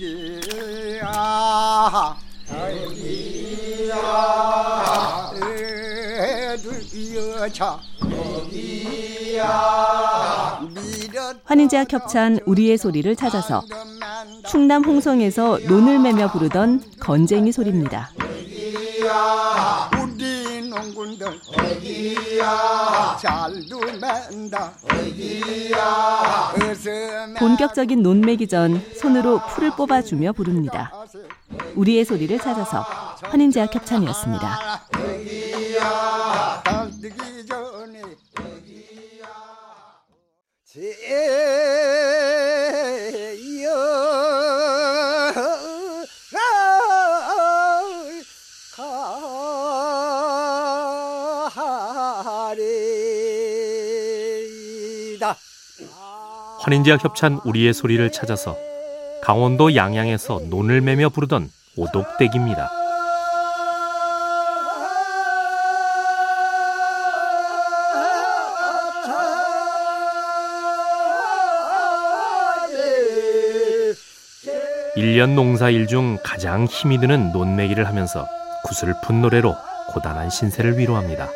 어디야. 애들여차 환인제와 겹찬 우리의 소리를 찾아서 충남 홍성에서 논을 매며 부르던 건쟁이 소리입니다. 우리 본격적인 논매기 전 손으로 풀을 뽑아주며 부릅니다. 우리의 소리를 찾아서 환인제와 겹찬이었습니다. 가리다 환인제와 협찬 우리의 소리를 찾아서 강원도 양양에서 논을 매며 부르던 오독댁입니다. 일년 농사일 중 가장 힘이 드는 논매기를 하면서 구슬픈 노래로 고단한 신세를 위로합니다.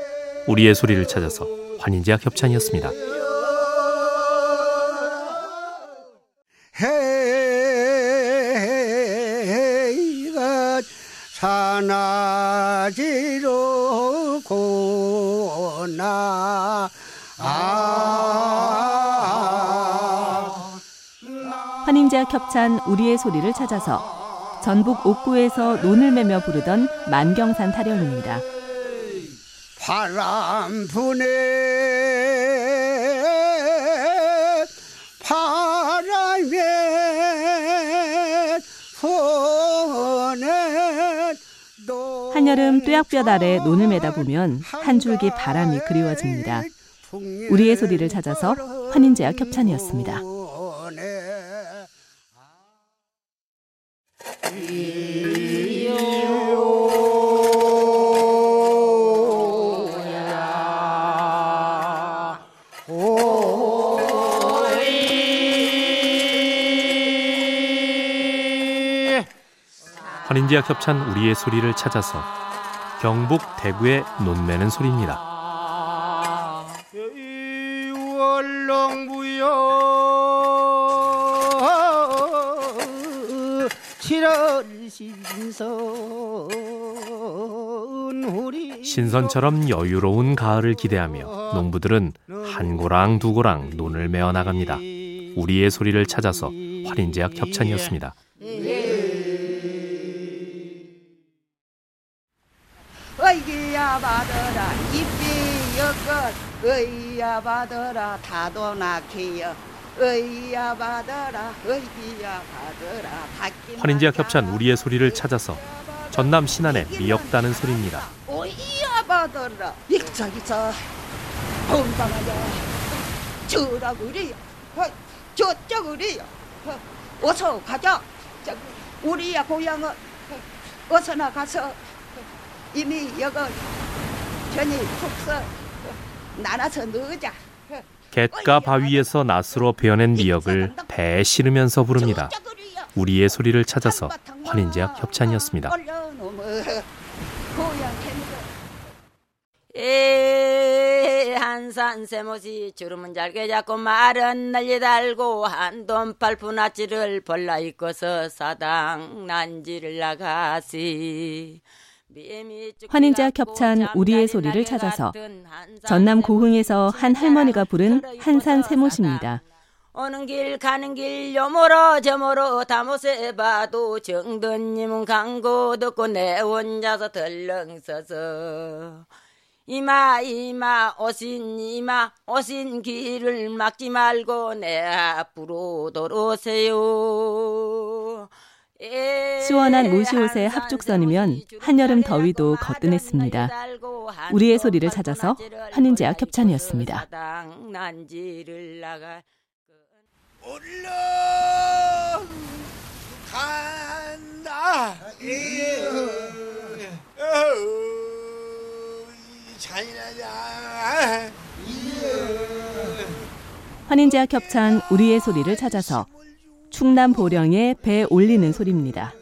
우리의 소리를 찾아서 환인제약 협찬이었습니다. 사나지로 고나. 아. 환인제와 겹찬 우리의 소리를 찾아서 전북 옥구에서 논을 매며 부르던 만경산 타령입니다. 바람 부네 한여름 뙤약볕 아래 논을 매다 보면 한 줄기 바람이 그리워집니다. 우리의 소리를 찾아서 환인제와 겹찬이었습니다. 환인제약 협찬 우리의 소리를 찾아서 경북 대구의 논매는 소리입니다. 신선처럼 여유로운 가을을 기대하며 농부들은 한 고랑 두 고랑 논을 메어 나갑니다. 우리의 소리를 찾아서 환인제약 협찬이었습니다. 어이야 받아라. 입비 받아라. 타도 낙해요 어이야 받아라. 어이야 받아라. 닭기 환인제약 협찬 우리의 소리를 찾아서 전남 신안의 미역다는 소리입니다. 어이야 받아라. 이저기저 건강하자 저라 그래요 어, 저쪽 그래요 어, 어서 가자. 저, 우리야 고향은 어, 어서 나가서 이미 여기 전이 숙서 나눠서 넣자. 갯가 바위에서 낫으로 베어낸 미역을 배에 실으면서 부릅니다. 우리의 소리를 찾아서 환인제약 협찬이었습니다. 에 한산 세못이 주름은 잘게 잡고 말은 날리 달고 한돈 팔푼아치를 벌라 입고서 사당 난지를 나가시 환인제와 겹찬 우리의 소리를 찾아서 전남 고흥에서 한 할머니가 부른 한산 세못입니다. 오는 길 가는 길 요모로 저모로 다 못해 봐도 정든님은 강고 듣고 내 혼자서 덜렁 서서 이마 이마 오신 이마 오신 길을 막지 말고 내 앞으로 돌아오세요 시원한 모시옷의 합죽선이면 한여름 더위도 거뜬했습니다. 우리의 소리를 찾아서 환인제약 협찬이었습니다. 올라간다 환인제약 협찬 우리의 소리를 찾아서 충남 보령의 배 올리는 소리입니다.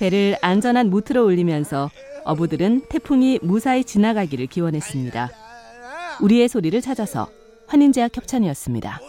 배를 안전한 무트로 올리면서 어부들은 태풍이 무사히 지나가기를 기원했습니다. 우리의 소리를 찾아서 환인제약 협찬이었습니다.